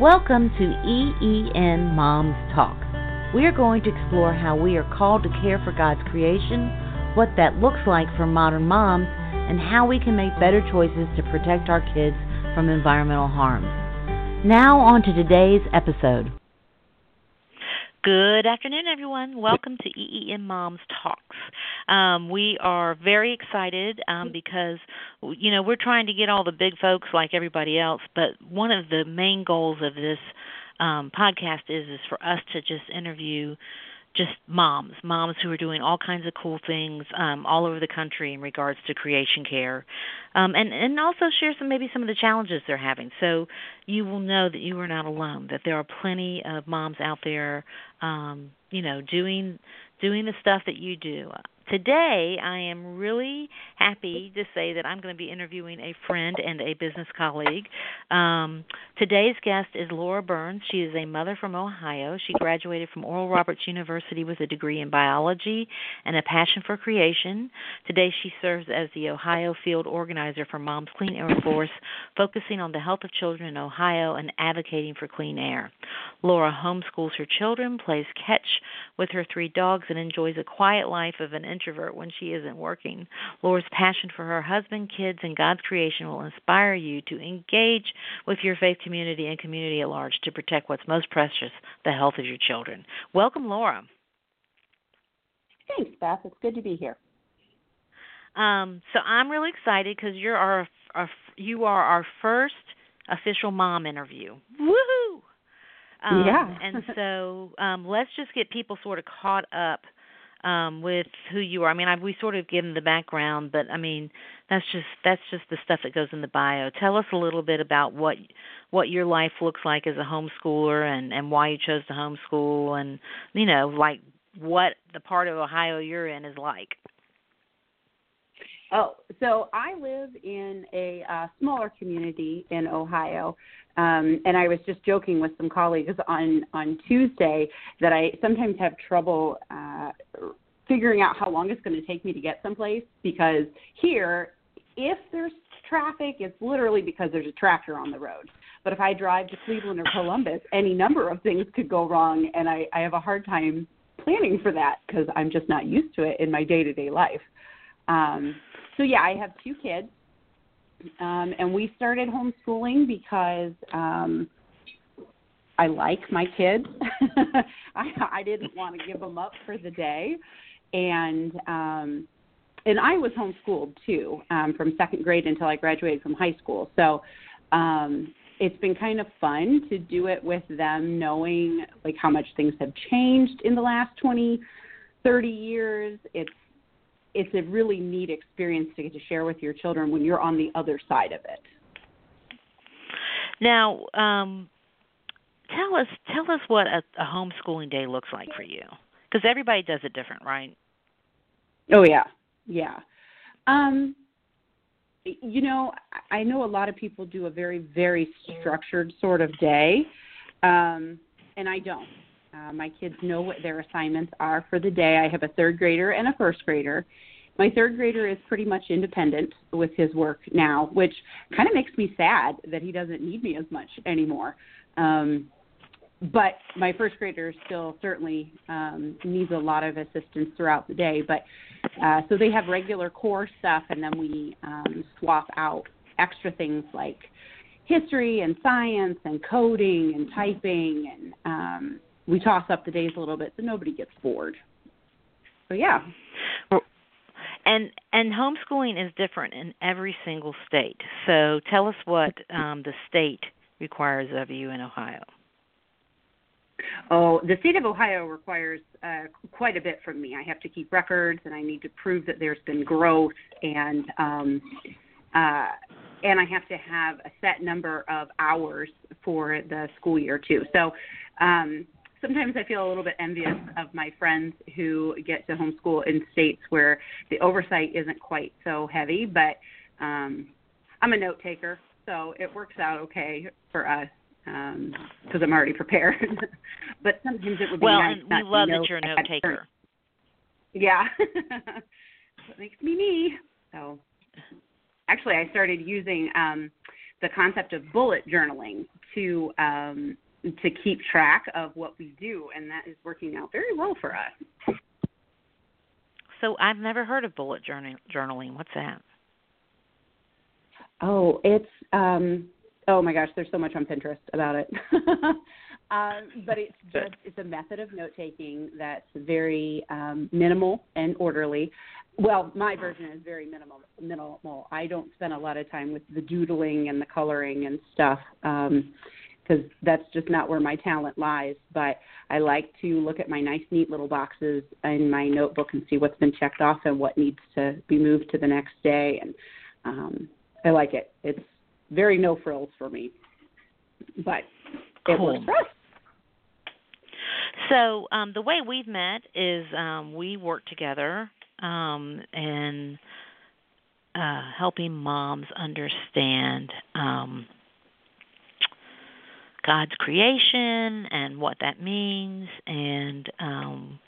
Welcome to EEN Moms Talk. We are going to explore how we are called to care for God's creation, what that looks like for modern moms, and how we can make better choices to protect our kids from environmental harms. Now, on to today's episode. Good afternoon, everyone. Welcome to EEN Moms Talks. Um, we are very excited um, because, you know, we're trying to get all the big folks like everybody else, but one of the main goals of this um, podcast is is for us to just interview just moms, moms who are doing all kinds of cool things um, all over the country in regards to creation care, um, and and also share some maybe some of the challenges they're having. So you will know that you are not alone. That there are plenty of moms out there, um, you know, doing doing the stuff that you do. Today, I am really happy to say that I'm going to be interviewing a friend and a business colleague. Um, today's guest is Laura Burns. She is a mother from Ohio. She graduated from Oral Roberts University with a degree in biology and a passion for creation. Today, she serves as the Ohio field organizer for Moms Clean Air Force, focusing on the health of children in Ohio and advocating for clean air. Laura homeschools her children, plays catch with her three dogs, and enjoys a quiet life of an introvert when she isn't working. Laura's passion for her husband, kids, and God's creation will inspire you to engage with your faith community and community at large to protect what's most precious, the health of your children. Welcome, Laura. Thanks, Beth. It's good to be here. Um, so I'm really excited because you're our, our you are our first official mom interview. Woohoo! Um, yeah. and so um, let's just get people sort of caught up um, with who you are. I mean, I, we sort of given the background, but I mean, that's just that's just the stuff that goes in the bio. Tell us a little bit about what what your life looks like as a homeschooler and and why you chose to homeschool, and you know, like what the part of Ohio you're in is like. Oh, so I live in a uh, smaller community in Ohio, um, and I was just joking with some colleagues on on Tuesday that I sometimes have trouble uh, figuring out how long it's going to take me to get someplace because here, if there's traffic, it's literally because there's a tractor on the road. But if I drive to Cleveland or Columbus, any number of things could go wrong, and I, I have a hard time planning for that because I'm just not used to it in my day to day life. Um, so yeah, I have two kids, um, and we started homeschooling because um, I like my kids. I, I didn't want to give them up for the day, and um, and I was homeschooled too um, from second grade until I graduated from high school. So um, it's been kind of fun to do it with them, knowing like how much things have changed in the last twenty, thirty years. It's it's a really neat experience to get to share with your children when you're on the other side of it. Now, um, tell us tell us what a, a homeschooling day looks like for you, because everybody does it different, right? Oh yeah, yeah. Um, you know, I know a lot of people do a very very structured sort of day, um, and I don't. Uh, my kids know what their assignments are for the day. I have a third grader and a first grader. My third grader is pretty much independent with his work now, which kind of makes me sad that he doesn't need me as much anymore. Um, but my first grader still certainly um, needs a lot of assistance throughout the day. But uh, so they have regular core stuff, and then we um, swap out extra things like history and science and coding and typing and um, we toss up the days a little bit so nobody gets bored. So yeah. And and homeschooling is different in every single state. So tell us what um, the state requires of you in Ohio. Oh, the state of Ohio requires uh, quite a bit from me. I have to keep records, and I need to prove that there's been growth. And um, uh, and I have to have a set number of hours for the school year too. So um, sometimes I feel a little bit envious of my friends who get to homeschool in states where the oversight isn't quite so heavy. But um, I'm a note taker, so it works out okay for us because um, I'm already prepared. but sometimes it would be well, nice and not we love that you're a note taker. Yeah, that makes me me. So actually, I started using um, the concept of bullet journaling to um, to keep track of what we do, and that is working out very well for us. So I've never heard of bullet journal- journaling. What's that? Oh, it's um oh my gosh, there's so much on Pinterest about it. um, but it's just it's a method of note taking that's very um, minimal and orderly. Well, my version is very minimal. Minimal. I don't spend a lot of time with the doodling and the coloring and stuff because that's just not where my talent lies. But I like to look at my nice, neat little boxes in my notebook and see what's been checked off and what needs to be moved to the next day. And um, I like it. It's very no frills for me, but it Cool. works for us. So um, the way we've met is um, we work together um, in uh, helping moms understand um, God's creation and what that means, and um,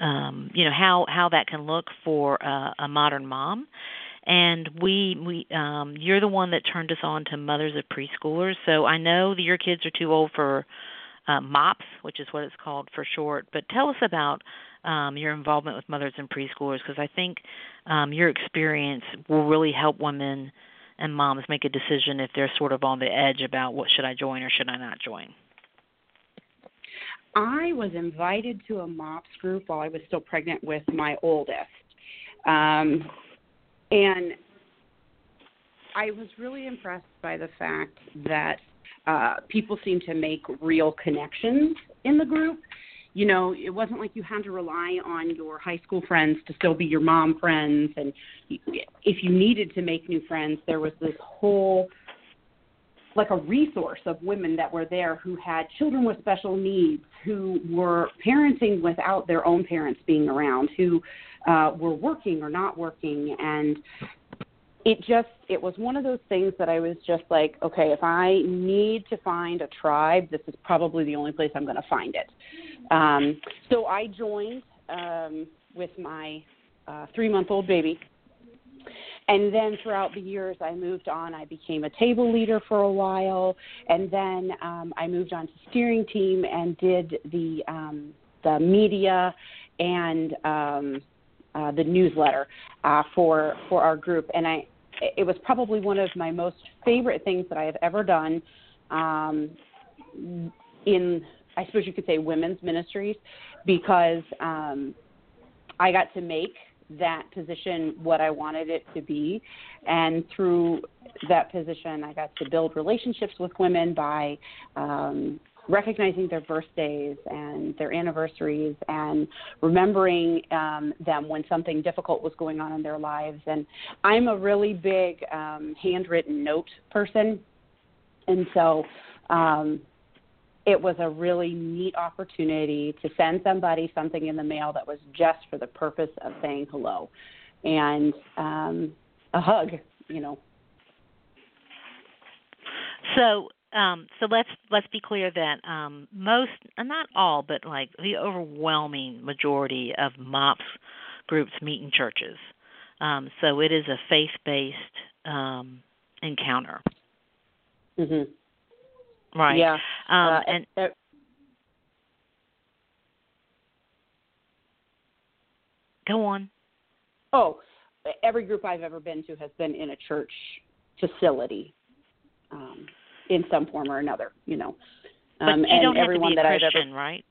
um, you know how how that can look for a, a modern mom. And we we um, you're the one that turned us on to mothers of preschoolers. So I know that your kids are too old for uh, MOPS, which is what it's called for short. But tell us about um, your involvement with mothers and preschoolers because I think um, your experience will really help women and moms make a decision if they're sort of on the edge about what should I join or should I not join. I was invited to a MOPS group while I was still pregnant with my oldest. Um, and I was really impressed by the fact that uh, people seem to make real connections in the group. You know, it wasn't like you had to rely on your high school friends to still be your mom friends. And if you needed to make new friends, there was this whole like a resource of women that were there who had children with special needs, who were parenting without their own parents being around, who uh, were working or not working, and it just it was one of those things that I was just like, okay, if I need to find a tribe, this is probably the only place I'm going to find it. Um, so I joined um, with my uh, three month old baby. And then throughout the years, I moved on. I became a table leader for a while, and then um, I moved on to steering team and did the um, the media and um, uh, the newsletter uh, for for our group. And I it was probably one of my most favorite things that I have ever done um, in I suppose you could say women's ministries because um, I got to make that position what I wanted it to be. And through that position, I got to build relationships with women by um, recognizing their birthdays and their anniversaries and remembering um, them when something difficult was going on in their lives. And I'm a really big um, handwritten note person. And so um, it was a really neat opportunity to send somebody something in the mail that was just for the purpose of saying hello and um, a hug, you know. So um, so let's let's be clear that um, most, uh, not all, but like the overwhelming majority of MOPS groups meet in churches. Um, so it is a faith-based um, encounter, hmm right? Yeah. Um, uh, and uh, go on. oh, every group I've ever been to has been in a church facility. Um, in some form or another, you know. But Um, you and don't have to everyone be a that I've Christian, ever right?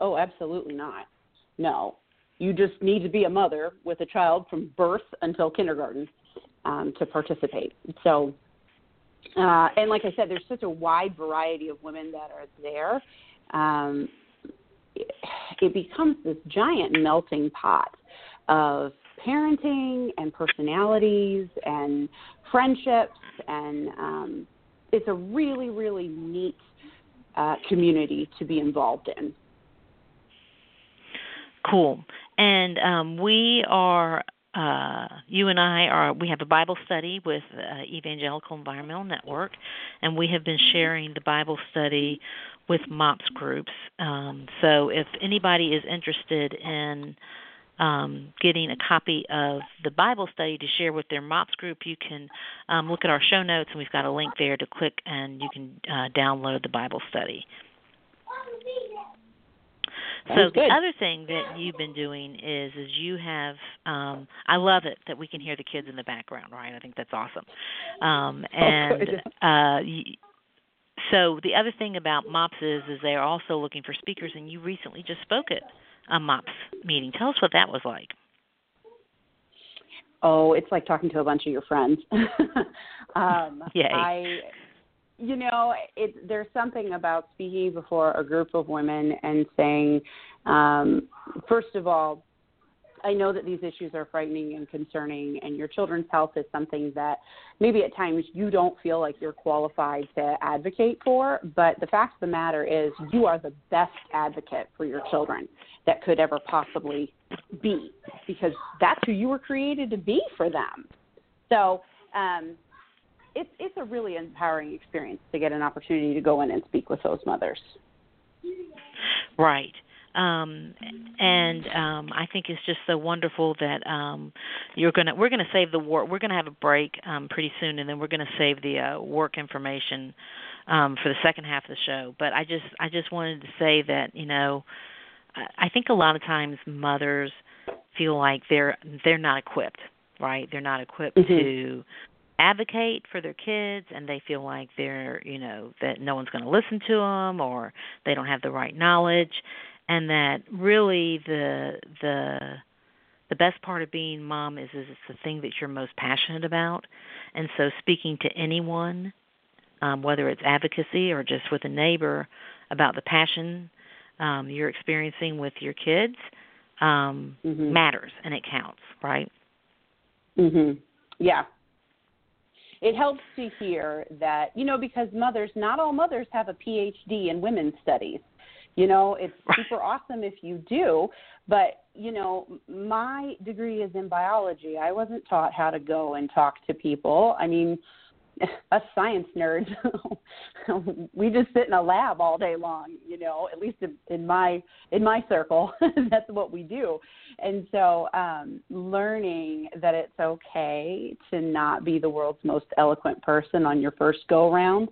Oh, absolutely not. No. You just need to be a mother with a child from birth until kindergarten um, to participate. So, uh, and like I said, there's such a wide variety of women that are there. Um, it, it becomes this giant melting pot of parenting and personalities and friendships and um, it's a really really neat uh, community to be involved in. Cool. And um, we are uh, you and I are we have a Bible study with uh, Evangelical Environmental Network, and we have been sharing the Bible study with MOPS groups. Um, so if anybody is interested in um, getting a copy of the Bible study to share with their MOPS group, you can um, look at our show notes, and we've got a link there to click, and you can uh, download the Bible study. So the other thing that you've been doing is is you have um I love it that we can hear the kids in the background, right? I think that's awesome. Um Oh, and uh so the other thing about MOPS is is they're also looking for speakers and you recently just spoke at a MOPS meeting. Tell us what that was like. Oh, it's like talking to a bunch of your friends. um, Yay. I, you know, it, there's something about speaking before a group of women and saying, um, first of all, I know that these issues are frightening and concerning, and your children's health is something that maybe at times you don't feel like you're qualified to advocate for. But the fact of the matter is, you are the best advocate for your children that could ever possibly be, because that's who you were created to be for them. So, um, it's it's a really empowering experience to get an opportunity to go in and speak with those mothers. Right. Um, and um, I think it's just so wonderful that um, you're gonna we're gonna save the work. We're gonna have a break um, pretty soon, and then we're gonna save the uh, work information um, for the second half of the show. But I just I just wanted to say that you know I I think a lot of times mothers feel like they're they're not equipped, right? They're not equipped Mhm. to advocate for their kids and they feel like they're you know that no one's going to listen to them or they don't have the right knowledge and that really the the the best part of being mom is is it's the thing that you're most passionate about and so speaking to anyone um whether it's advocacy or just with a neighbor about the passion um you're experiencing with your kids um Mhm. matters and it counts right Mhm. Yeah. It helps to hear that, you know, because mothers, not all mothers have a PhD in women's studies. You know, it's super awesome if you do, but, you know, my degree is in biology. I wasn't taught how to go and talk to people. I mean, us science nerds, we just sit in a lab all day long, you know, at least in, in my in my circle, that's what we do. And so, um, learning that it's okay to not be the world's most eloquent person on your first go round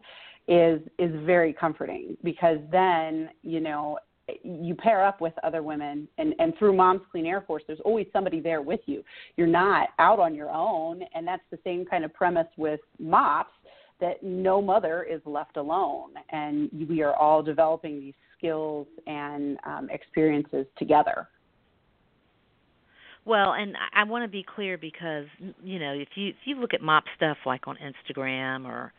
is is very comforting because then you know you pair up with other women and and through mom's clean air force there's always somebody there with you. You're not out on your own and that's the same kind of premise with mops that no mother is left alone and we are all developing these skills and um, experiences together. Well, and I, want to be clear because you know if you if you look at mop stuff like on Instagram or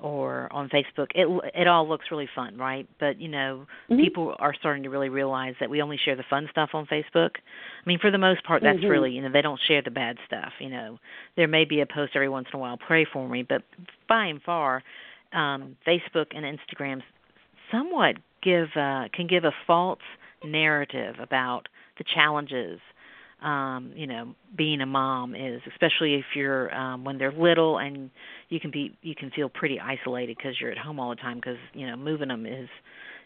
or on Facebook, it it all looks really fun, right? But you know, Mhm. people are starting to really realize that we only share the fun stuff on Facebook. I mean, for the most part, that's Mhm. really you know they don't share the bad stuff. You know, there may be a post every once in a while, pray for me, but by and far, um, Facebook and Instagram somewhat give uh, can give a false narrative about the challenges um you know being a mom is especially if you're um when they're little and you can be you can feel pretty isolated because you're at home all the time because you know moving them is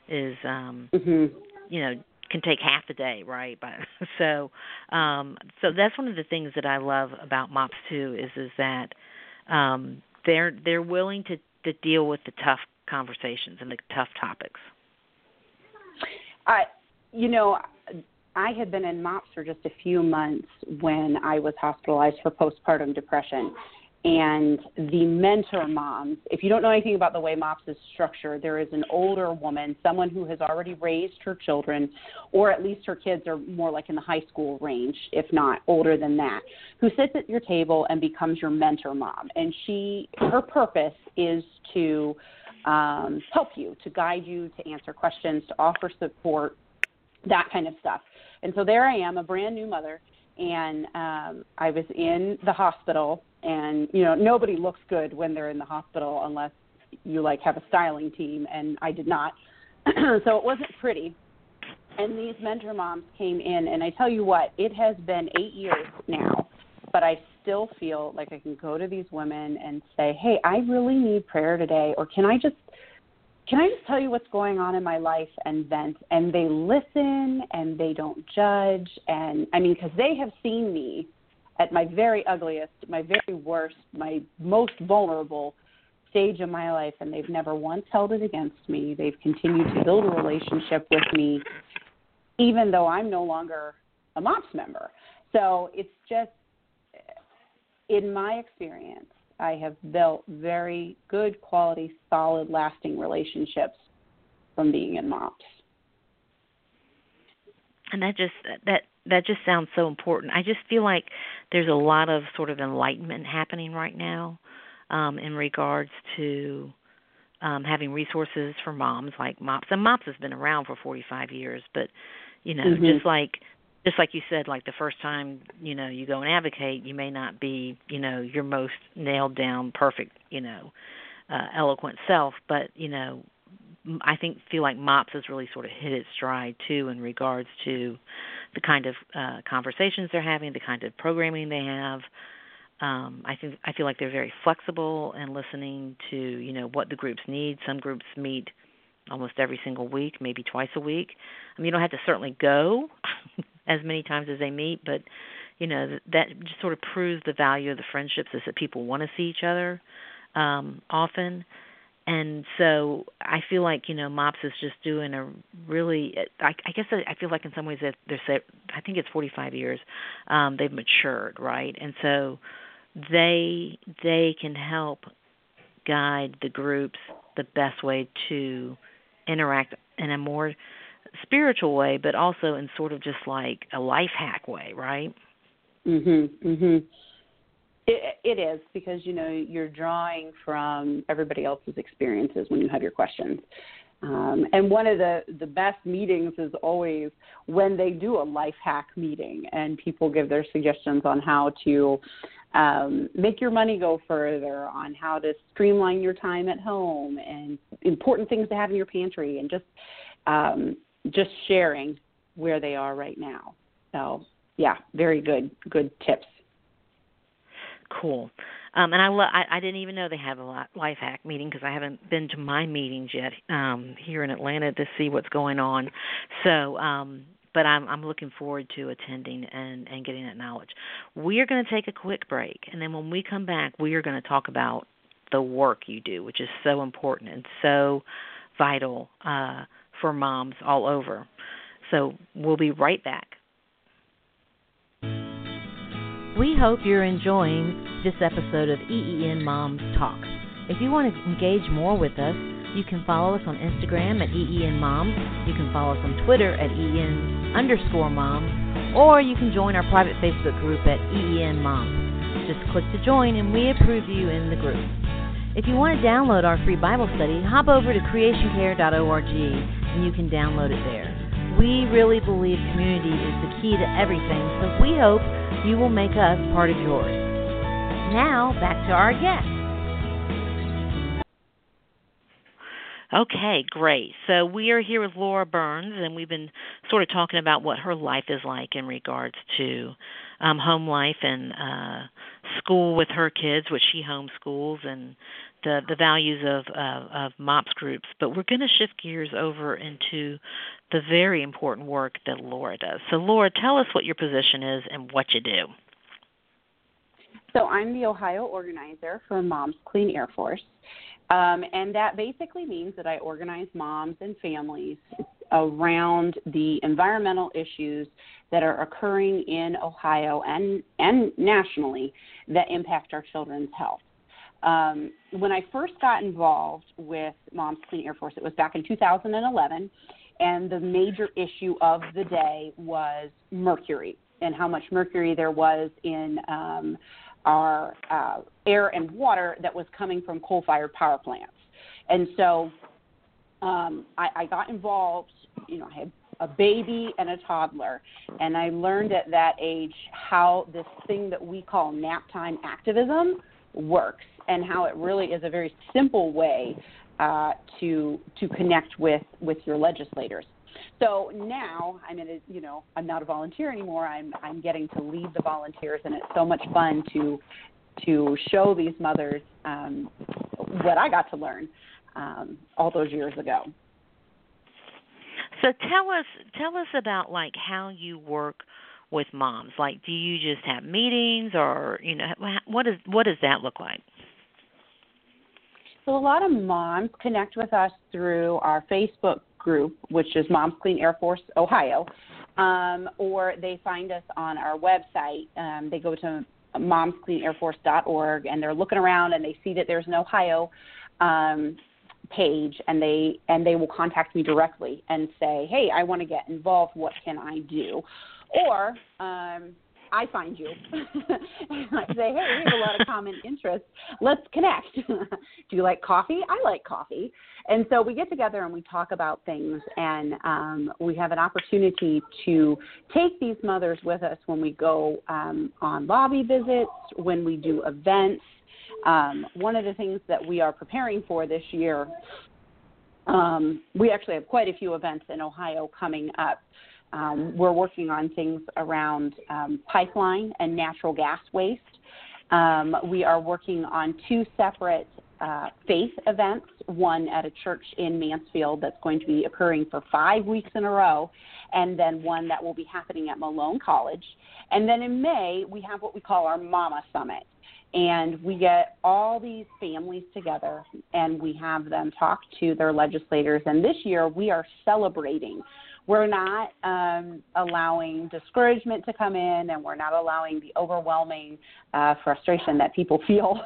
is um mhm you know can take half the day right? But so um so that's one of the things that i love about mops too is is that um they're they're willing to to deal with the tough conversations and the tough topics. I, you know, I had been in MOPS for just a few months when I was hospitalized for postpartum depression. And the mentor moms, if you don't know anything about the way MOPS is structured, there is an older woman, someone who has already raised her children, or at least her kids are more like in the high school range, if not older than that, who sits at your table and becomes your mentor mom. And she, her purpose is to um, help you, to guide you, to answer questions, to offer support, that kind of stuff. And so there I am, a brand new mother, and um, I was in the hospital, and you know nobody looks good when they're in the hospital unless you like have a styling team, and I did not, so it wasn't pretty. And these mentor moms came in, and I tell you what, it has been eight years now, but I still feel like I can go to these women and say, "Hey, I really need prayer today," or can I just can I just tell you what's going on in my life and vent? And they listen and they don't judge. And I mean, because they have seen me at my very ugliest, my very worst, my most vulnerable stage of my life, and they've never once held it against me. They've continued to build a relationship with me, even though I'm no longer a MOPS member. So it's just, in my experience, I have built very good quality, solid, lasting relationships from being in MOPS. And that just that that just sounds so important. I just feel like there's a lot of sort of enlightenment happening right now um, in regards to um, having resources for moms like MOPS. And MOPS has been around for 45 years, but you know, mm-hmm. just like just like you said, like the first time you know you go and advocate, you may not be you know your most nailed down, perfect, you know, uh, eloquent self, but you know, I think feel like MOPS has really sort of hit its stride too in regards to the kind of uh, conversations they're having, the kind of programming they have. Um, I think I feel like they're very flexible and listening to you know what the groups need. Some groups meet almost every single week, maybe twice a week. I mean, you don't have to certainly go as many times as they meet, but you know that just sort of proves the value of the friendships is that people want to see each other um, often. And so I feel like you know Mops is just doing a really. I, I guess I feel like in some ways that they're. Say, I think it's 45 years. Um, they've matured, right? And so they they can help guide the groups the best way to interact in a more spiritual way, but also in sort of just like a life hack way, right? Mhm. Mhm. It, it is because you know you're drawing from everybody else's experiences when you have your questions. Um, and one of the the best meetings is always when they do a life hack meeting and people give their suggestions on how to um, make your money go further, on how to streamline your time at home, and important things to have in your pantry, and just um, just sharing where they are right now. So yeah, very good good tips. Cool. Um, and I, lo- I I didn't even know they have a life hack meeting because I haven't been to my meetings yet um, here in Atlanta to see what's going on. So, um, but I'm I'm looking forward to attending and and getting that knowledge. We are going to take a quick break, and then when we come back, we are going to talk about the work you do, which is so important and so vital. Uh, for moms all over. So we'll be right back. We hope you're enjoying this episode of EEN Moms Talk. If you want to engage more with us, you can follow us on Instagram at EEN Moms. You can follow us on Twitter at EEN underscore Moms. Or you can join our private Facebook group at EEN Moms. Just click to join and we approve you in the group. If you want to download our free Bible study, hop over to creationcare.org and you can download it there. We really believe community is the key to everything, so we hope you will make us part of yours. Now, back to our guest. Okay, great. So we are here with Laura Burns, and we've been sort of talking about what her life is like in regards to um, home life and uh, school with her kids, which she homeschools, and the the values of of MOPS groups, but we're going to shift gears over into the very important work that Laura does. So, Laura, tell us what your position is and what you do. So, I'm the Ohio organizer for Moms Clean Air Force, um, and that basically means that I organize moms and families around the environmental issues that are occurring in Ohio and and nationally that impact our children's health. Um, when I first got involved with Moms Clean Air Force, it was back in 2011, and the major issue of the day was mercury and how much mercury there was in um, our uh, air and water that was coming from coal fired power plants. And so um, I, I got involved, you know, I had a baby and a toddler. And I learned at that age how this thing that we call nap time activism works and how it really is a very simple way uh, to to connect with with your legislators. So now I'm in a you know I'm not a volunteer anymore. I'm I'm getting to lead the volunteers, and it's so much fun to to show these mothers um, what I got to learn um, all those years ago. So tell us tell us about like how you work with moms. Like, do you just have meetings, or you know, what does what does that look like? So a lot of moms connect with us through our Facebook group, which is Moms Clean Air Force Ohio, um, or they find us on our website. Um, they go to momscleanairforce.org and they're looking around and they see that there's an Ohio um, page and they and they will contact me directly and say, hey, I want to get involved. What can I do? Or um, I find you. And I say, hey, we have a lot of common interests. Let's connect. Do you like coffee? I like coffee. And so we get together and we talk about things, and um, we have an opportunity to take these mothers with us when we go um, on lobby visits, when we do events. Um, one of the things that we are preparing for this year, um, we actually have quite a few events in Ohio coming up. Um, we're working on things around um, pipeline and natural gas waste. Um, we are working on two separate uh, faith events, one at a church in Mansfield that's going to be occurring for five weeks in a row, and then one that will be happening at Malone College. And then in May, we have what we call our Mama Summit. And we get all these families together and we have them talk to their legislators. And this year, we are celebrating we're not um, allowing discouragement to come in and we're not allowing the overwhelming uh, frustration that people feel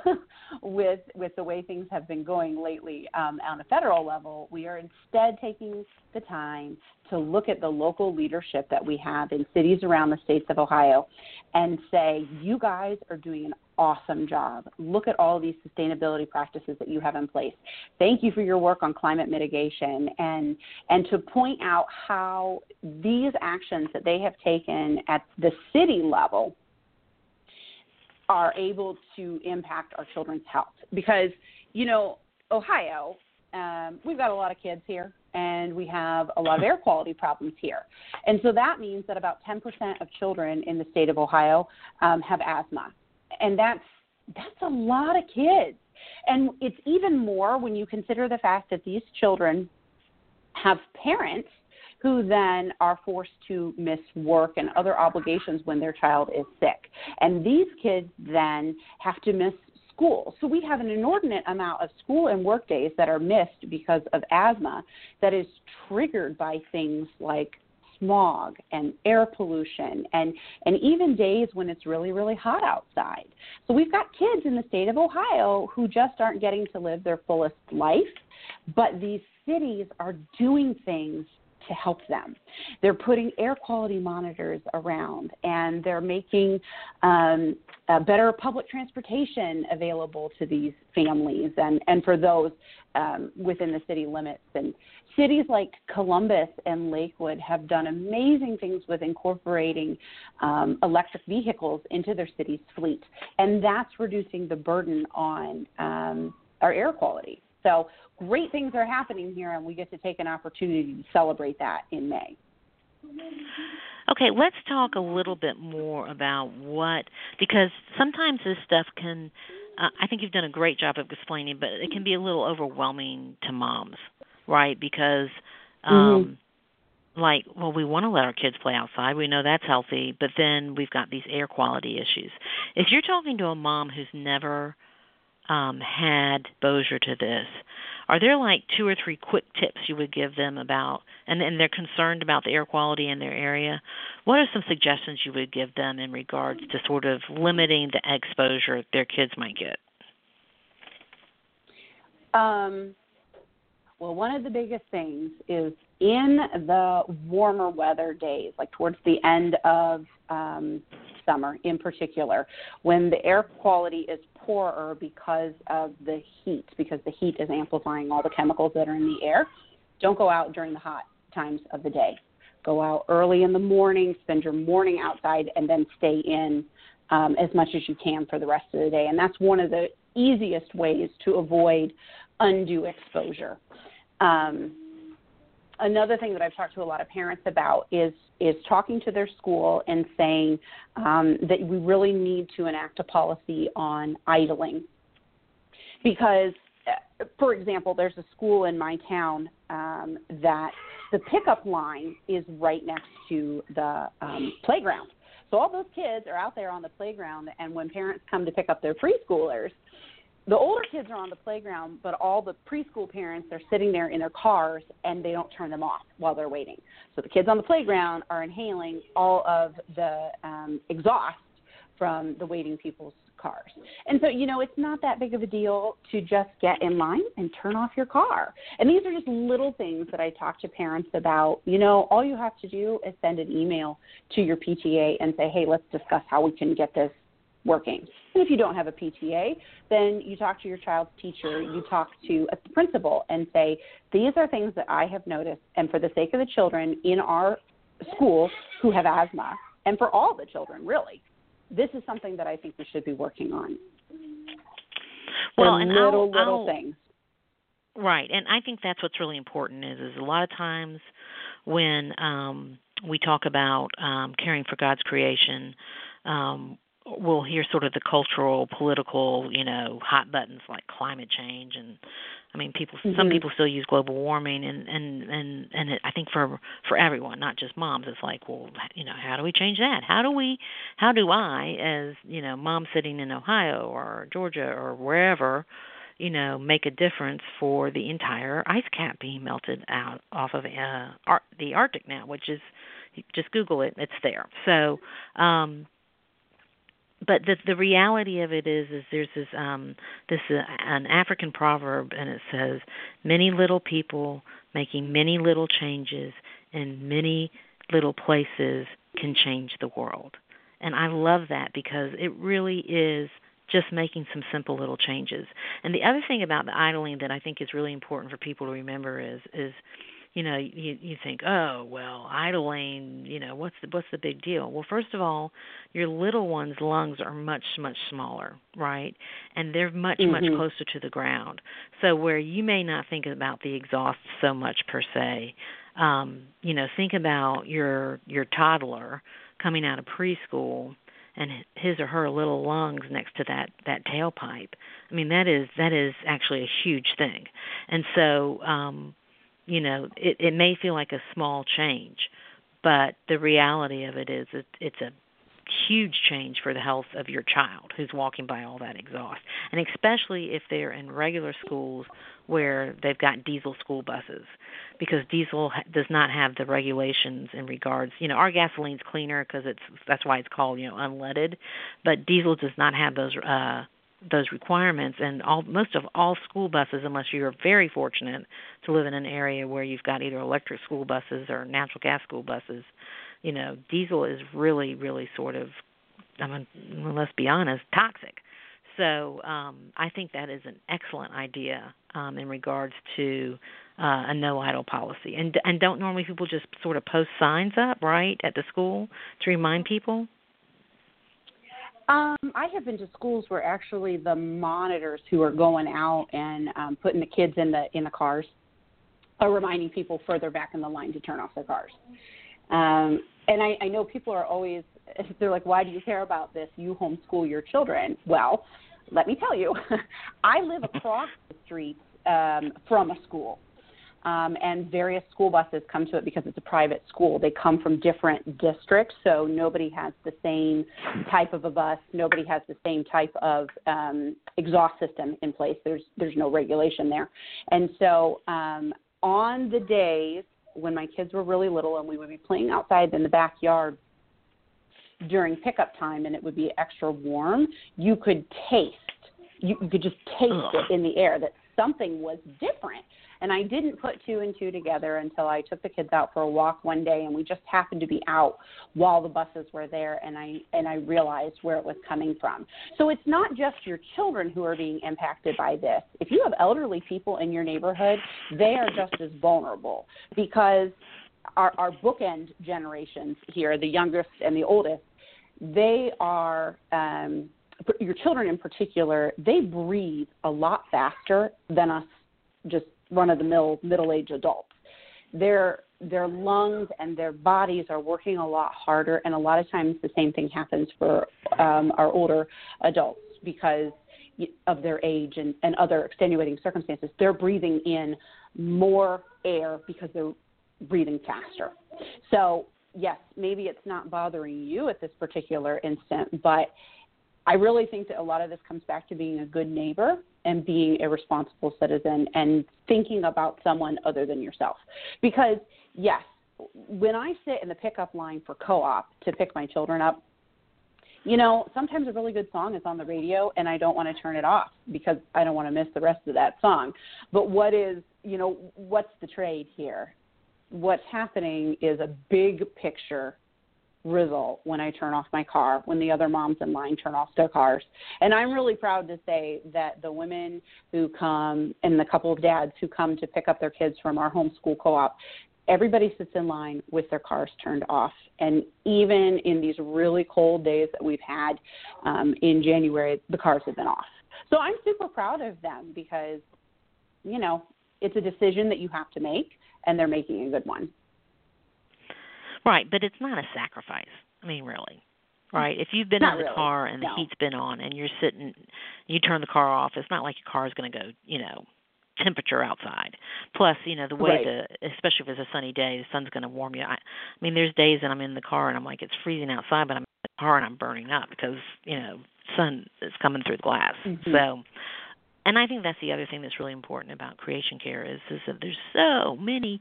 with with the way things have been going lately um, on a federal level we are instead taking the time to look at the local leadership that we have in cities around the states of ohio and say you guys are doing an awesome job. Look at all these sustainability practices that you have in place. Thank you for your work on climate mitigation and and to point out how these actions that they have taken at the city level are able to impact our children's health because you know Ohio um, we've got a lot of kids here and we have a lot of air quality problems here. And so that means that about 10% of children in the state of Ohio um, have asthma and that's that's a lot of kids. And it's even more when you consider the fact that these children have parents who then are forced to miss work and other obligations when their child is sick. And these kids then have to miss school. So we have an inordinate amount of school and work days that are missed because of asthma that is triggered by things like smog and air pollution and and even days when it's really really hot outside. So we've got kids in the state of Ohio who just aren't getting to live their fullest life, but these cities are doing things to help them. They're putting air quality monitors around and they're making um, better public transportation available to these families and, and for those um, within the city limits. And cities like Columbus and Lakewood have done amazing things with incorporating um, electric vehicles into their city's fleet, and that's reducing the burden on um, our air quality. So great things are happening here, and we get to take an opportunity to celebrate that in May. Okay, let's talk a little bit more about what because sometimes this stuff can uh, I think you've done a great job of explaining, but it can be a little overwhelming to moms right? Because mm-hmm. um mm-hmm. like well we want to let our kids play outside. We know that's healthy, but then we've got these air quality issues. If you're talking to a mom who's never um had exposure to this, are there like two or three quick tips you would give them about and, and they're concerned about the air quality in their area? What are some suggestions you would give them in regards to sort of limiting the exposure their kids might get? Um, well, one of the biggest things is in the warmer weather days, like towards the end of um, summer in particular, when the air quality is poorer because of the heat, because the heat is amplifying all the chemicals that are in the air, don't go out during the hot times of the day. Go out early in the morning, spend your morning outside, and then stay in um, as much as you can for the rest of the day. And that's one of the easiest ways to avoid undue exposure. Um, another thing that I've talked to a lot of parents about is is talking to their school and saying um, that we really need to enact a policy on idling. Because uh, for example there's a school in my town um, that the pickup line is right next to the um, playground. So all those kids are out there on the playground and when parents come to pick up their preschoolers the older kids are on the playground, but all the preschool parents are sitting there in their cars and they don't turn them off while they're waiting. So the kids on the playground are inhaling all of the um, exhaust from the waiting people's cars. And so, you know, it's not that big of a deal to just get in line and turn off your car. And these are just little things that I talk to parents about. You know, all you have to do is send an email to your PTA and say, hey, let's discuss how we can get this working. And if you don't have a PTA, then you talk to your child's teacher, you talk to a principal and say, these are things that I have noticed, and for the sake of the children in our school who have asthma, and for all the children, really, this is something that I think we should be working on. Well, and little, I'll, little I'll, things. Right, and I think that's what's really important is is a lot of times when um, we talk about um, caring for God's creation, um, we'll hear sort of the cultural, political, you know, hot buttons like climate change and I mean people mm-hmm. some people still use global warming and and and and it, I think for for everyone, not just moms, it's like, well, you know, how do we change that? How do we how do I as, you know, mom sitting in Ohio or Georgia or wherever you know, make a difference for the entire ice cap being melted out off of uh, Ar- the Arctic now, which is just Google it, it's there. So, um, but the the reality of it is is there's this um this uh, an African proverb and it says many little people making many little changes in many little places can change the world. And I love that because it really is just making some simple little changes. And the other thing about the idling that I think is really important for people to remember is is you know you you think oh well idling you know what's the what's the big deal? Well first of all your little one's lungs are much much smaller right? And they're much mm-hmm. much closer to the ground. So where you may not think about the exhaust so much per se um you know think about your your toddler coming out of preschool and his or her little lungs next to that that tailpipe. I mean that is that is actually a huge thing. And so um you know it it may feel like a small change but the reality of it is it, it's a huge change for the health of your child who's walking by all that exhaust. And especially if they're in regular schools where they've got diesel school buses because diesel does not have the regulations in regards you know our gasoline's cleaner because it's that's why it's called you know unleaded but diesel does not have those uh those requirements and all most of all school buses unless you're very fortunate to live in an area where you've got either electric school buses or natural gas school buses you know diesel is really really sort of I mean let's be honest toxic. So um I think that is an excellent idea um in regards to uh, a no idle policy. And and don't normally people just sort of post signs up right at the school to remind people um, I have been to schools where actually the monitors who are going out and um, putting the kids in the in the cars are reminding people further back in the line to turn off their cars. Um, and I, I know people are always they're like, why do you care about this? You homeschool your children. Well, let me tell you, I live across the street um, from a school um, and various school buses come to it because it's a private school. They come from different districts, so nobody has the same type of a bus. Nobody has the same type of um, exhaust system in place. There's there's no regulation there, and so um, on the days when my kids were really little and we would be playing outside in the backyard during pickup time and it would be extra warm, you could taste you, you could just taste Ugh. it in the air that something was different. And I didn't put two and two together until I took the kids out for a walk one day and we just happened to be out while the buses were there and I and I realized where it was coming from. So it's not just your children who are being impacted by this. If you have elderly people in your neighborhood, they are just as vulnerable because our, our bookend generations here, the youngest and the oldest, they are um, your children in particular. They breathe a lot faster than us, just run of the mill middle aged adults. Their their lungs and their bodies are working a lot harder, and a lot of times the same thing happens for um, our older adults because of their age and, and other extenuating circumstances. They're breathing in more air because they're breathing faster. So, yes, maybe it's not bothering you at this particular instant, but I really think that a lot of this comes back to being a good neighbor and being a responsible citizen and thinking about someone other than yourself. Because, yes, when I sit in the pickup line for co op to pick my children up, you know, sometimes a really good song is on the radio and I don't want to turn it off because I don't want to miss the rest of that song. But what is, you know, what's the trade here? What's happening is a big picture result when I turn off my car, when the other moms in line turn off their cars. And I'm really proud to say that the women who come and the couple of dads who come to pick up their kids from our homeschool co op, everybody sits in line with their cars turned off. And even in these really cold days that we've had um, in January, the cars have been off. So I'm super proud of them because, you know, it's a decision that you have to make, and they're making a good one. Right, but it's not a sacrifice. I mean, really. Right. If you've been not in the really. car and the no. heat's been on and you're sitting you turn the car off, it's not like your car is going to go, you know, temperature outside. Plus, you know, the way right. the especially if it's a sunny day, the sun's going to warm you. I, I mean, there's days that I'm in the car and I'm like it's freezing outside, but I'm in the car and I'm burning up because, you know, sun is coming through the glass. Mm-hmm. So and I think that's the other thing that's really important about creation care is is that there's so many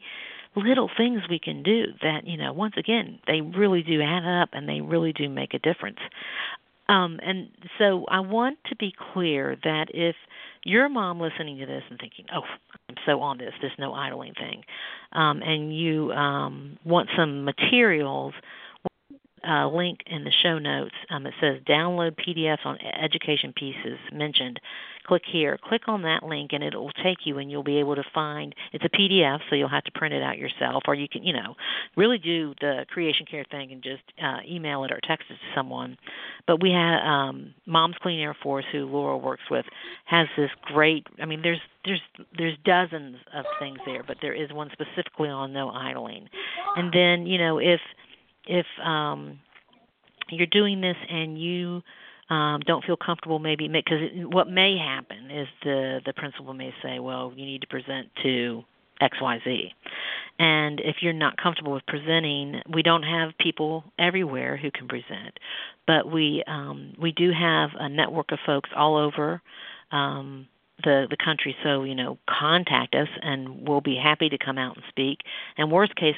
little things we can do that you know once again they really do add up and they really do make a difference. Um, and so I want to be clear that if your mom listening to this and thinking, "Oh, I'm so on this, this no idling thing," um, and you um, want some materials, uh, link in the show notes. Um, it says download PDFs on education pieces mentioned. Click here. Click on that link, and it will take you, and you'll be able to find. It's a PDF, so you'll have to print it out yourself, or you can, you know, really do the creation care thing and just uh, email it or text it to someone. But we have um, Moms Clean Air Force, who Laura works with, has this great. I mean, there's there's there's dozens of things there, but there is one specifically on no idling. And then you know if if um, you're doing this and you um, don't feel comfortable, maybe because what may happen is the the principal may say, well, you need to present to X Y Z, and if you're not comfortable with presenting, we don't have people everywhere who can present, but we um, we do have a network of folks all over. Um, the the country so you know contact us and we'll be happy to come out and speak and worst case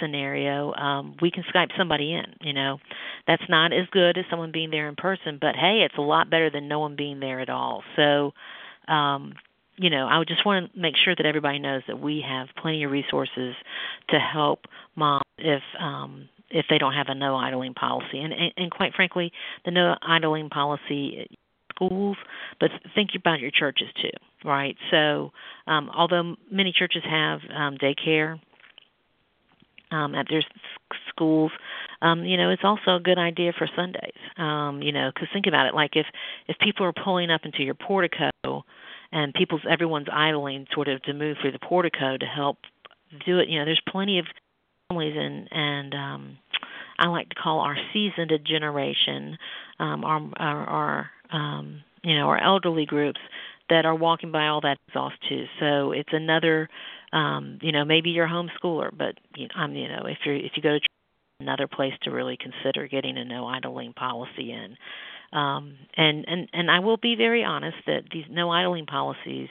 scenario, um, we can Skype somebody in. You know, that's not as good as someone being there in person, but hey, it's a lot better than no one being there at all. So, um, you know, I just want to make sure that everybody knows that we have plenty of resources to help moms if um, if they don't have a no idling policy, and, and and quite frankly, the no idling policy schools, but think about your churches too, right? So, um, although many churches have um, daycare um, at their schools. Um, you know, it's also a good idea for Sundays. Um, you know, because think about it, like if if people are pulling up into your portico, and people's everyone's idling sort of to move through the portico to help do it. You know, there's plenty of families and and um, I like to call our seasoned generation, um, our our, our um, you know our elderly groups that are walking by all that exhaust too. So it's another um, you know, maybe you're a homeschooler, but you know, um, you know, if you're if you go to another place to really consider getting a no idling policy in. Um, and and and I will be very honest that these no idling policies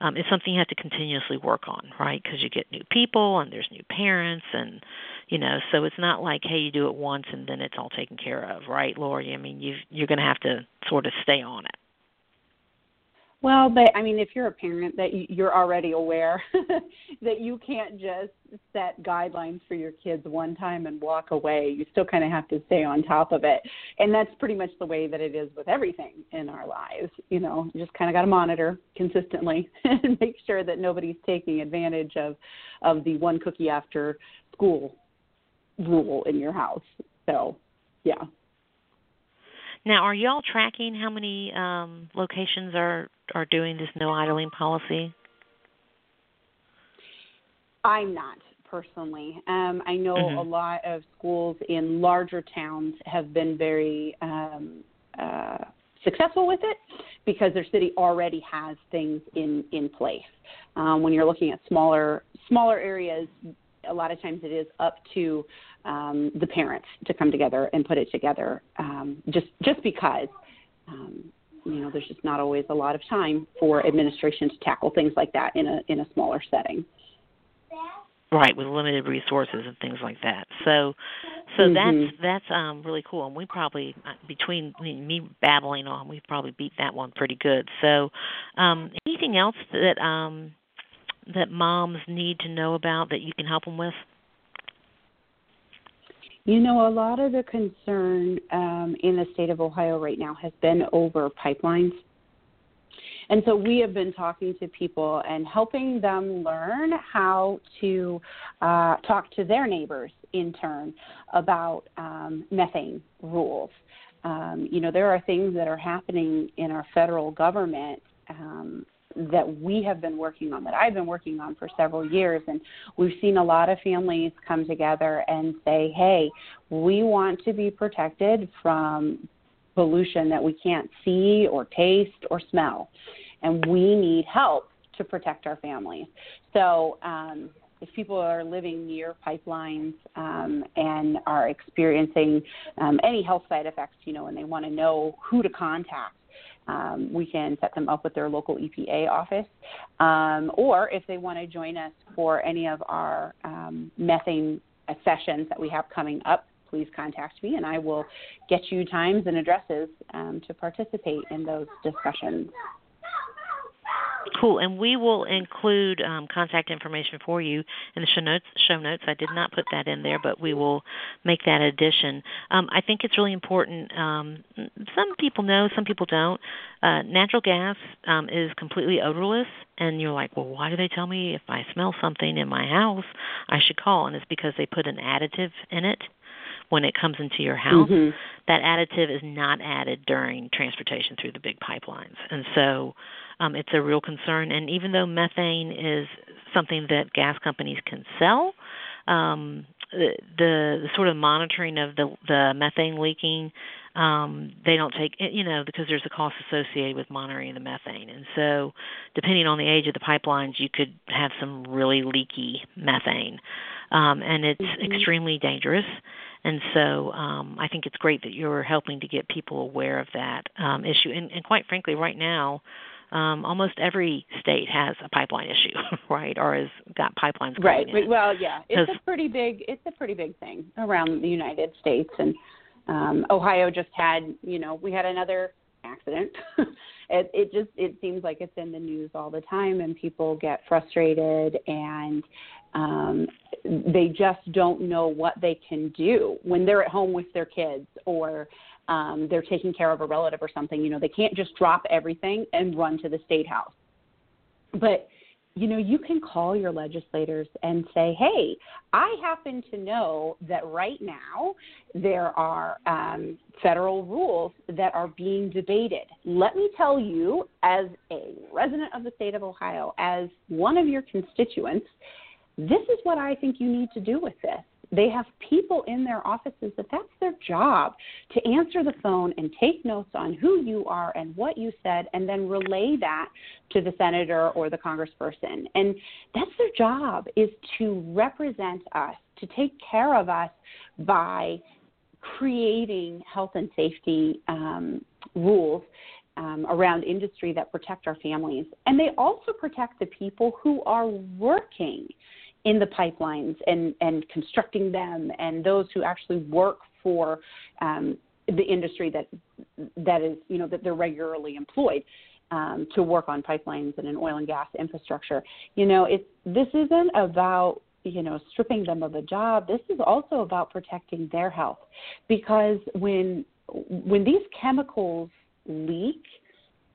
um, is something you have to continuously work on, right? Because you get new people and there's new parents, and you know, so it's not like hey, you do it once and then it's all taken care of, right, Lori? I mean, you you're going to have to sort of stay on it. Well, but I mean, if you're a parent, that you're already aware that you can't just set guidelines for your kids one time and walk away. You still kind of have to stay on top of it, and that's pretty much the way that it is with everything in our lives. You know, you just kind of got to monitor consistently and make sure that nobody's taking advantage of of the one cookie after school rule in your house. So, yeah. Now, are y'all tracking how many um, locations are are doing this no idling policy? I'm not personally. Um, I know mm-hmm. a lot of schools in larger towns have been very um, uh, successful with it because their city already has things in in place. Um, when you're looking at smaller smaller areas, a lot of times it is up to um, the parents to come together and put it together. Um, just just because um, you know there's just not always a lot of time for administration to tackle things like that in a in a smaller setting. Right, with limited resources and things like that. So, so mm-hmm. that's that's um really cool. And we probably uh, between me babbling on, we probably beat that one pretty good. So, um, anything else that um that moms need to know about that you can help them with? You know, a lot of the concern um, in the state of Ohio right now has been over pipelines. And so we have been talking to people and helping them learn how to uh, talk to their neighbors in turn about um, methane rules. Um, you know, there are things that are happening in our federal government um, that we have been working on, that I've been working on for several years. And we've seen a lot of families come together and say, hey, we want to be protected from pollution that we can't see or taste or smell. And we need help to protect our families. So, um, if people are living near pipelines um, and are experiencing um, any health side effects, you know, and they want to know who to contact, um, we can set them up with their local EPA office. Um, or if they want to join us for any of our um, methane sessions that we have coming up, please contact me and I will get you times and addresses um, to participate in those discussions. Cool, and we will include um, contact information for you in the show notes. Show notes. I did not put that in there, but we will make that addition. Um, I think it's really important. Um, some people know, some people don't. Uh, natural gas um, is completely odorless, and you're like, well, why do they tell me if I smell something in my house, I should call? And it's because they put an additive in it when it comes into your house. Mm-hmm. That additive is not added during transportation through the big pipelines, and so um, it's a real concern. And even though methane is something that gas companies can sell, um, the, the sort of monitoring of the the methane leaking um they don't take you know because there's a cost associated with monitoring the methane and so depending on the age of the pipelines you could have some really leaky methane um and it's mm-hmm. extremely dangerous and so um i think it's great that you're helping to get people aware of that um issue and, and quite frankly right now um, almost every state has a pipeline issue, right, or has got pipelines going right. in. Well, yeah, it's a pretty big it's a pretty big thing around the United States, and um, Ohio just had you know we had another accident. it it just it seems like it's in the news all the time, and people get frustrated and um, they just don't know what they can do when they're at home with their kids or um, they're taking care of a relative or something, you know, they can't just drop everything and run to the state house. But you know, you can call your legislators and say, hey, I happen to know that right now there are um, federal rules that are being debated. Let me tell you, as a resident of the state of Ohio, as one of your constituents, this is what I think you need to do with this. They have people in their offices that that's their job to answer the phone and take notes on who you are and what you said and then relay that to the senator or the congressperson. And that's their job is to represent us, to take care of us by creating health and safety um, rules um, around industry that protect our families. And they also protect the people who are working in the pipelines and, and constructing them and those who actually work for um, the industry that that is you know that they're regularly employed um, to work on pipelines and an oil and gas infrastructure. You know, it's this isn't about you know stripping them of a job. This is also about protecting their health because when when these chemicals leak,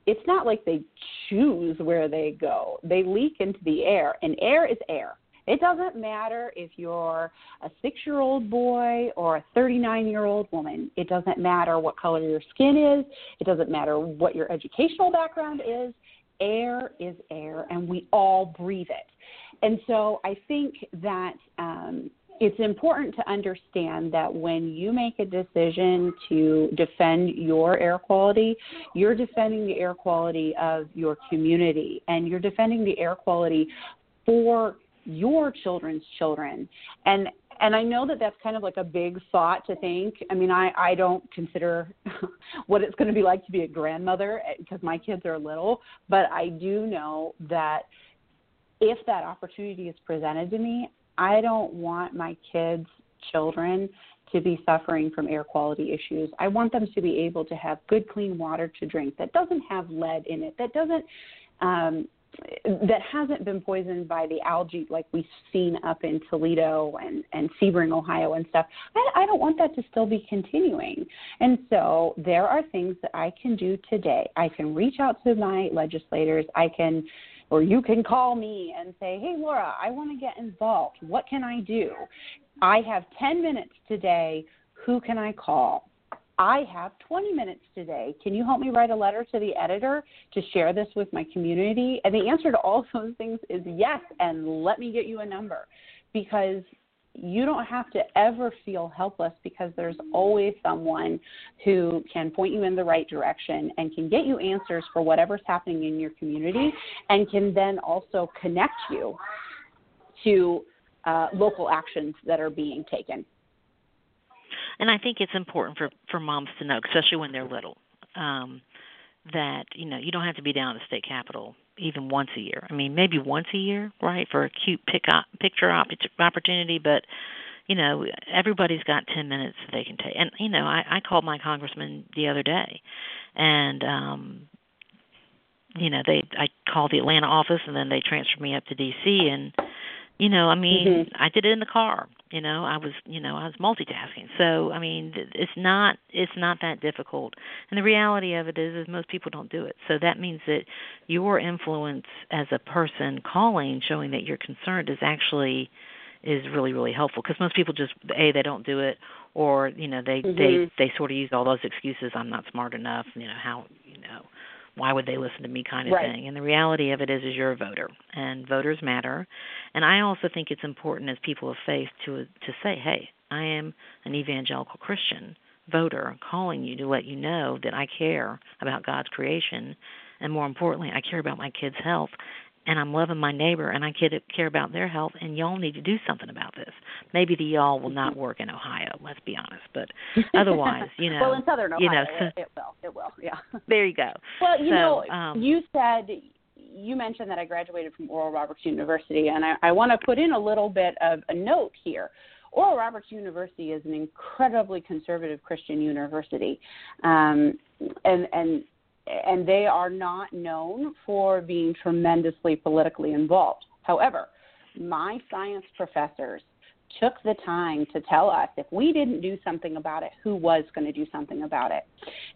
it's not like they choose where they go. They leak into the air, and air is air. It doesn't matter if you're a six year old boy or a 39 year old woman. It doesn't matter what color your skin is. It doesn't matter what your educational background is. Air is air, and we all breathe it. And so I think that um, it's important to understand that when you make a decision to defend your air quality, you're defending the air quality of your community and you're defending the air quality for your children's children. And and I know that that's kind of like a big thought to think. I mean, I I don't consider what it's going to be like to be a grandmother because my kids are little, but I do know that if that opportunity is presented to me, I don't want my kids' children to be suffering from air quality issues. I want them to be able to have good, clean water to drink that doesn't have lead in it, that doesn't um, that hasn't been poisoned by the algae like we've seen up in Toledo and, and Sebring, Ohio, and stuff. I, I don't want that to still be continuing. And so there are things that I can do today. I can reach out to my legislators. I can or you can call me and say, Hey, Laura, I want to get involved. What can I do? I have 10 minutes today. Who can I call? I have 20 minutes today. Can you help me write a letter to the editor to share this with my community? And the answer to all those things is yes, and let me get you a number because you don't have to ever feel helpless because there's always someone who can point you in the right direction and can get you answers for whatever's happening in your community and can then also connect you to uh, local actions that are being taken. And I think it's important for for moms to know, especially when they're little, um, that you know you don't have to be down at the state capitol even once a year. I mean, maybe once a year, right, for a cute pick up, picture op- opportunity, but you know, everybody's got 10 minutes that they can take. And you know, I I called my congressman the other day and um you know, they I called the Atlanta office and then they transferred me up to DC and you know, I mean, mm-hmm. I did it in the car. You know, I was, you know, I was multitasking. So, I mean, it's not it's not that difficult. And the reality of it is is most people don't do it. So that means that your influence as a person calling showing that you're concerned is actually is really really helpful because most people just a they don't do it or you know they mm-hmm. they they sort of use all those excuses i'm not smart enough you know how you know why would they listen to me kind of right. thing and the reality of it is is you're a voter and voters matter and i also think it's important as people of faith to to say hey i am an evangelical christian voter calling you to let you know that i care about god's creation and more importantly i care about my kids health and I'm loving my neighbor and I care about their health and y'all need to do something about this. Maybe the y'all will not work in Ohio, let's be honest, but otherwise, you know, well in southern Ohio, you know, so, it, will, it will, yeah. There you go. Well, you so, know, um, you said you mentioned that I graduated from Oral Roberts University, and I, I want to put in a little bit of a note here. Oral Roberts University is an incredibly conservative Christian university, um, and and and they are not known for being tremendously politically involved. However, my science professors took the time to tell us if we didn't do something about it, who was going to do something about it.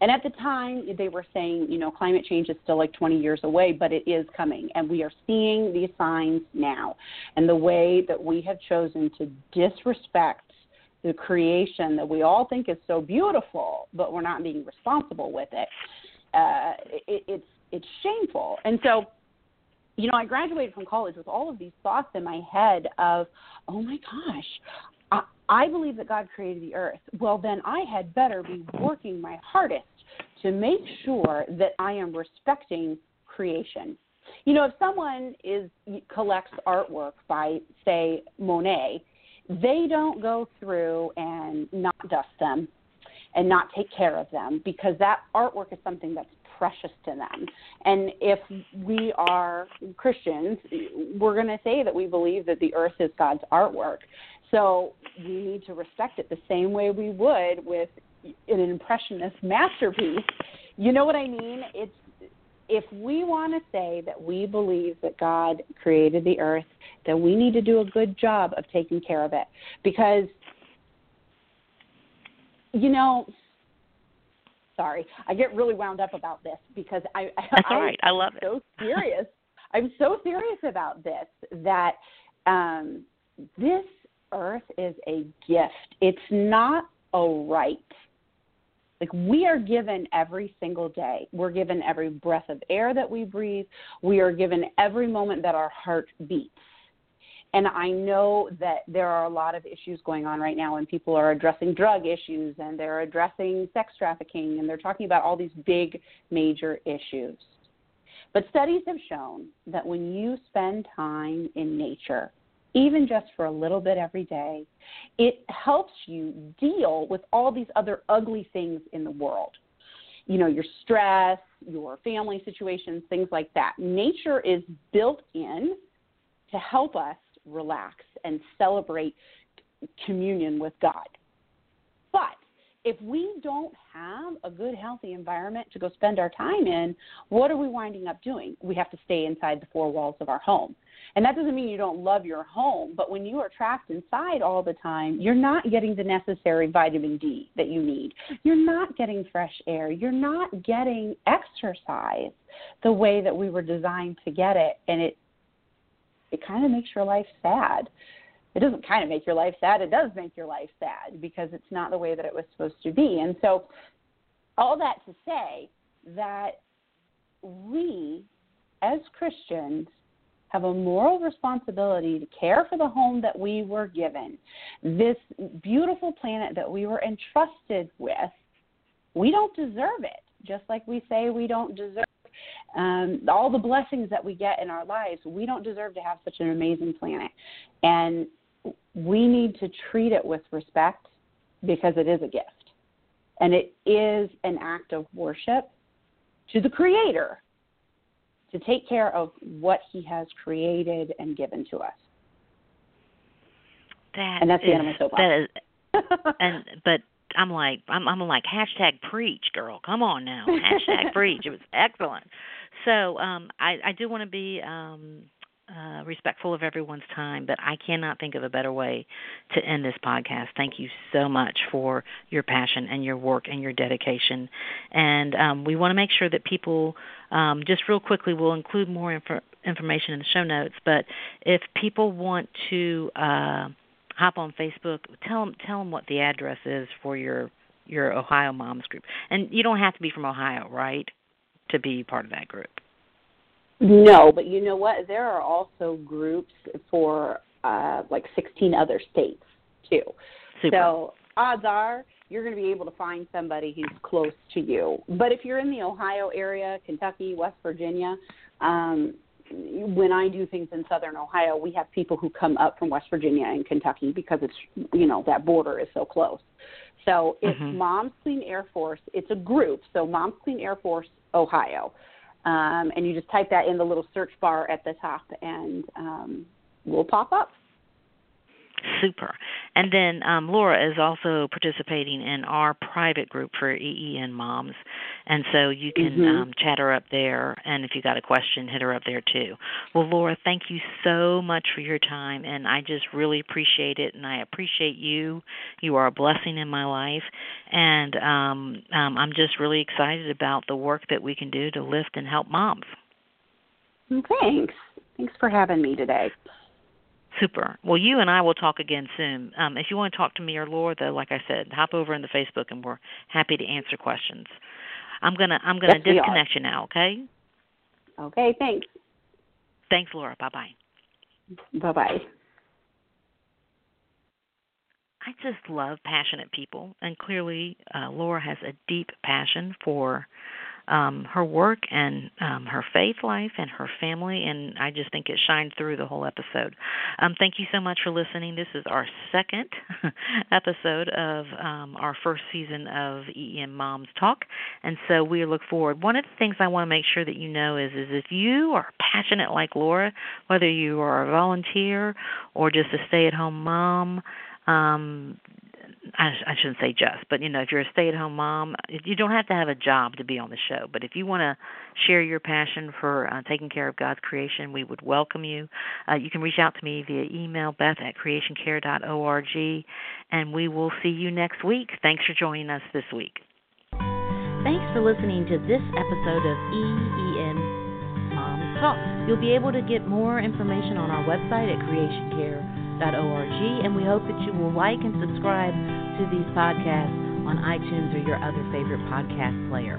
And at the time, they were saying, you know, climate change is still like 20 years away, but it is coming. And we are seeing these signs now. And the way that we have chosen to disrespect the creation that we all think is so beautiful, but we're not being responsible with it uh, it, it's it's shameful. And so, you know, I graduated from college with all of these thoughts in my head of, oh my gosh, I, I believe that God created the earth. Well, then I had better be working my hardest to make sure that I am respecting creation. You know, if someone is collects artwork by, say, Monet, they don't go through and not dust them and not take care of them because that artwork is something that's precious to them. And if we are Christians, we're going to say that we believe that the earth is God's artwork. So we need to respect it the same way we would with an impressionist masterpiece. You know what I mean? It's if we want to say that we believe that God created the earth, then we need to do a good job of taking care of it. Because, you know, sorry, I get really wound up about this because I, That's I, all right. I love I'm so serious. I'm so serious about this that um, this earth is a gift. It's not a right. Like we are given every single day. We're given every breath of air that we breathe. We are given every moment that our heart beats. And I know that there are a lot of issues going on right now, and people are addressing drug issues and they're addressing sex trafficking and they're talking about all these big, major issues. But studies have shown that when you spend time in nature, even just for a little bit every day, it helps you deal with all these other ugly things in the world. You know, your stress, your family situations, things like that. Nature is built in to help us relax and celebrate communion with God. But if we don't have a good, healthy environment to go spend our time in, what are we winding up doing? We have to stay inside the four walls of our home. And that doesn't mean you don't love your home, but when you are trapped inside all the time, you're not getting the necessary vitamin D that you need. You're not getting fresh air. You're not getting exercise the way that we were designed to get it. And it it kind of makes your life sad it doesn't kind of make your life sad. It does make your life sad because it's not the way that it was supposed to be. And so, all that to say that we, as Christians, have a moral responsibility to care for the home that we were given, this beautiful planet that we were entrusted with. We don't deserve it, just like we say we don't deserve um, all the blessings that we get in our lives. We don't deserve to have such an amazing planet. And we need to treat it with respect because it is a gift. And it is an act of worship to the Creator to take care of what He has created and given to us. That and that's is, the animal soapbox. That is, and but I'm like I'm I'm like hashtag preach, girl. Come on now, hashtag preach. It was excellent. So um, I I do want to be um, uh, respectful of everyone's time, but I cannot think of a better way to end this podcast. Thank you so much for your passion and your work and your dedication. And um, we want to make sure that people, um, just real quickly, we'll include more inf- information in the show notes. But if people want to uh, hop on Facebook, tell them tell them what the address is for your your Ohio Moms group. And you don't have to be from Ohio, right, to be part of that group. No, but you know what? There are also groups for uh, like 16 other states too. Super. So odds are you're going to be able to find somebody who's close to you. But if you're in the Ohio area, Kentucky, West Virginia, um, when I do things in Southern Ohio, we have people who come up from West Virginia and Kentucky because it's you know that border is so close. So it's Mhm. Moms Clean Air Force. It's a group. So Moms Clean Air Force Ohio um, and you just type that in the little search bar at the top, and um, we'll pop up. Super. And then um, Laura is also participating in our private group for EEN moms, and so you can Mhm. um, chat her up there. And if you got a question, hit her up there too. Well, Laura, thank you so much for your time, and I just really appreciate it. And I appreciate you. You are a blessing in my life, and um, um, I'm just really excited about the work that we can do to lift and help moms. Thanks. Thanks for having me today. Super. Well, you and I will talk again soon. Um, if you want to talk to me or Laura, though, like I said, hop over in the Facebook, and we're happy to answer questions. I'm gonna I'm gonna Yes, disconnect you now. Okay. Okay, thanks. Thanks, Laura. Bye bye. Bye bye. I just love passionate people, and clearly, uh, Laura has a deep passion for um, her work and um, her faith life and her family, and I just think it shined through the whole episode. Um, thank you so much for listening. This is our second episode of um, our first season of EEN Moms Talk, and so we look forward. One of the things I want to make sure that you know is, is if you are passionate like Laura, whether you are a volunteer or just a stay-at-home mom. Um, I, I shouldn't say just, but you know, if you're a stay-at-home mom, you don't have to have a job to be on the show. But if you want to share your passion for uh, taking care of God's creation, we would welcome you. Uh, you can reach out to me via email, Beth at creationcare.org, and we will see you next week. Thanks for joining us this week. Thanks for listening to this episode of EEN Moms Talk. You'll be able to get more information on our website at creationcare.org, and we hope that you will like and subscribe to these podcasts on iTunes or your other favorite podcast player.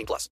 18 plus.